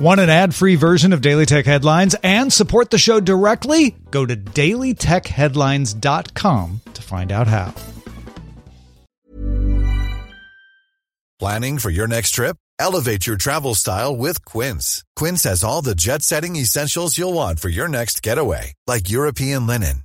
Want an ad free version of Daily Tech Headlines and support the show directly? Go to dailytechheadlines.com to find out how. Planning for your next trip? Elevate your travel style with Quince. Quince has all the jet setting essentials you'll want for your next getaway, like European linen,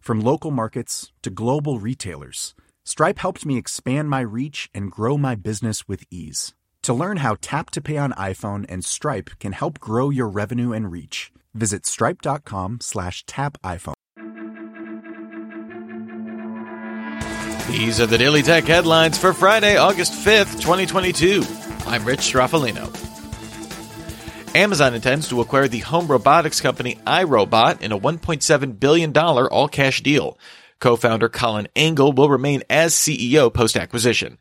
From local markets to global retailers, Stripe helped me expand my reach and grow my business with ease. To learn how Tap to Pay on iPhone and Stripe can help grow your revenue and reach, visit stripe.com slash tap iPhone. These are the Daily Tech headlines for Friday, August 5th, 2022. I'm Rich Stroffolino. Amazon intends to acquire the home robotics company iRobot in a $1.7 billion all cash deal. Co founder Colin Angle will remain as CEO post acquisition.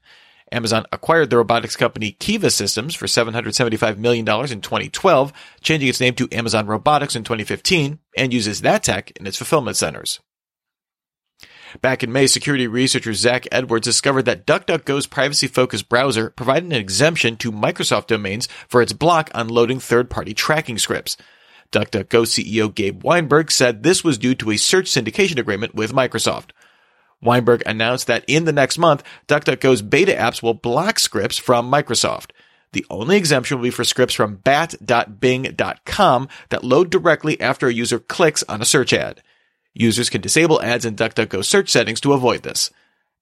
Amazon acquired the robotics company Kiva Systems for $775 million in 2012, changing its name to Amazon Robotics in 2015, and uses that tech in its fulfillment centers. Back in May, security researcher Zach Edwards discovered that DuckDuckGo's privacy focused browser provided an exemption to Microsoft domains for its block on loading third party tracking scripts. DuckDuckGo CEO Gabe Weinberg said this was due to a search syndication agreement with Microsoft. Weinberg announced that in the next month, DuckDuckGo's beta apps will block scripts from Microsoft. The only exemption will be for scripts from bat.bing.com that load directly after a user clicks on a search ad. Users can disable ads in DuckDuckGo search settings to avoid this.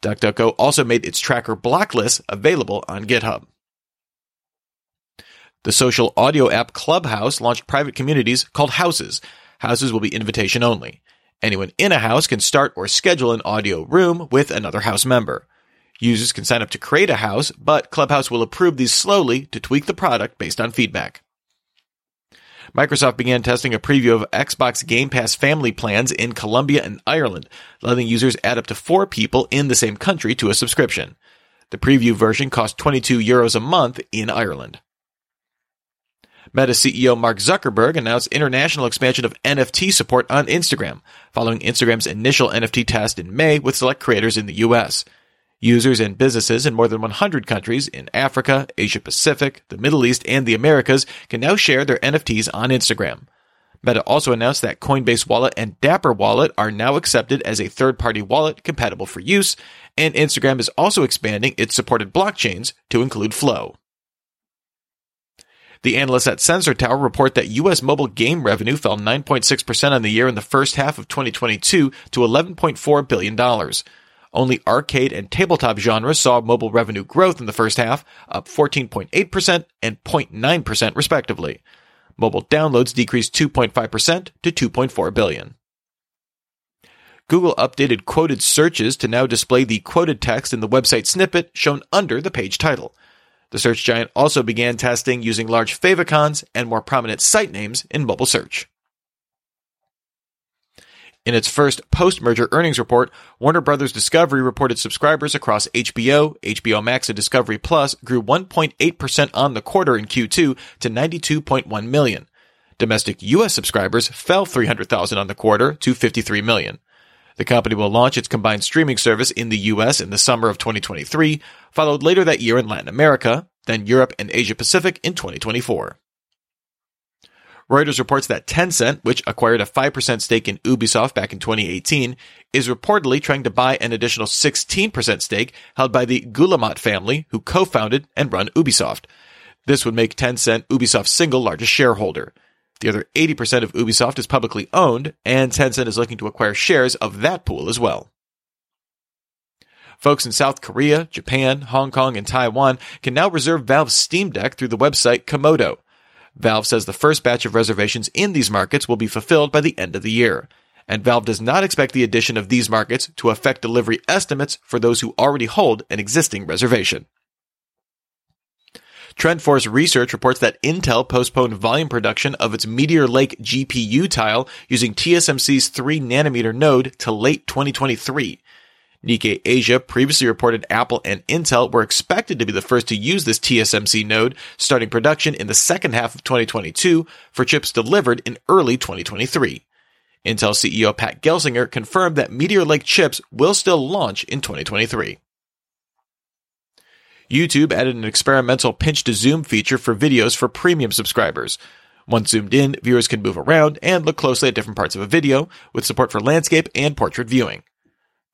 DuckDuckGo also made its tracker block list available on GitHub. The social audio app Clubhouse launched private communities called Houses. Houses will be invitation only. Anyone in a house can start or schedule an audio room with another house member. Users can sign up to create a house, but Clubhouse will approve these slowly to tweak the product based on feedback. Microsoft began testing a preview of Xbox Game Pass family plans in Colombia and Ireland, letting users add up to four people in the same country to a subscription. The preview version cost 22 euros a month in Ireland. Meta CEO Mark Zuckerberg announced international expansion of NFT support on Instagram, following Instagram's initial NFT test in May with select creators in the US. Users and businesses in more than 100 countries in Africa, Asia Pacific, the Middle East, and the Americas can now share their NFTs on Instagram. Meta also announced that Coinbase Wallet and Dapper Wallet are now accepted as a third party wallet compatible for use, and Instagram is also expanding its supported blockchains to include Flow. The analysts at Sensor Tower report that U.S. mobile game revenue fell 9.6% on the year in the first half of 2022 to $11.4 billion. Only arcade and tabletop genres saw mobile revenue growth in the first half, up 14.8% and 0.9% respectively. Mobile downloads decreased 2.5% to 2.4 billion. Google updated quoted searches to now display the quoted text in the website snippet shown under the page title. The search giant also began testing using large favicons and more prominent site names in mobile search. In its first post-merger earnings report, Warner Brothers Discovery reported subscribers across HBO, HBO Max, and Discovery Plus grew 1.8% on the quarter in Q2 to 92.1 million. Domestic US subscribers fell 300,000 on the quarter to 53 million. The company will launch its combined streaming service in the US in the summer of 2023, followed later that year in Latin America, then Europe and Asia Pacific in 2024. Reuters reports that Tencent, which acquired a 5% stake in Ubisoft back in 2018, is reportedly trying to buy an additional 16% stake held by the Guillemot family, who co-founded and run Ubisoft. This would make Tencent Ubisoft's single largest shareholder. The other 80% of Ubisoft is publicly owned, and Tencent is looking to acquire shares of that pool as well. Folks in South Korea, Japan, Hong Kong, and Taiwan can now reserve Valve's Steam Deck through the website Komodo. Valve says the first batch of reservations in these markets will be fulfilled by the end of the year. And Valve does not expect the addition of these markets to affect delivery estimates for those who already hold an existing reservation. TrendForce Research reports that Intel postponed volume production of its Meteor Lake GPU tile using TSMC's 3 nanometer node to late 2023. Nikkei Asia previously reported Apple and Intel were expected to be the first to use this TSMC node, starting production in the second half of 2022 for chips delivered in early 2023. Intel CEO Pat Gelsinger confirmed that Meteor Lake chips will still launch in 2023. YouTube added an experimental pinch to zoom feature for videos for premium subscribers. Once zoomed in, viewers can move around and look closely at different parts of a video, with support for landscape and portrait viewing.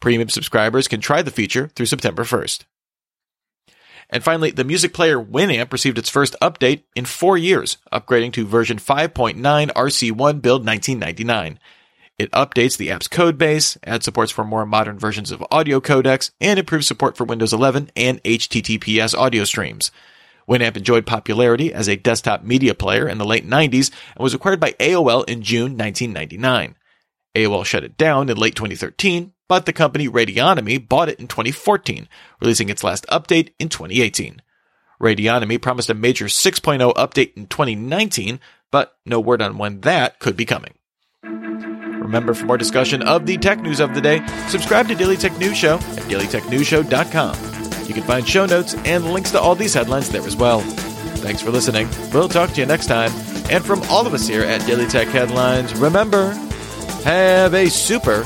Premium subscribers can try the feature through September 1st. And finally, the music player Winamp received its first update in four years, upgrading to version 5.9 RC1 build 1999. It updates the app's codebase, adds supports for more modern versions of audio codecs, and improves support for Windows 11 and HTTPS audio streams. Winamp enjoyed popularity as a desktop media player in the late 90s and was acquired by AOL in June 1999. AOL shut it down in late 2013, but the company Radionomy bought it in 2014, releasing its last update in 2018. Radionomy promised a major 6.0 update in 2019, but no word on when that could be coming. Remember, for more discussion of the tech news of the day, subscribe to Daily Tech News Show at dailytechnewsshow.com. You can find show notes and links to all these headlines there as well. Thanks for listening. We'll talk to you next time. And from all of us here at Daily Tech Headlines, remember, have a super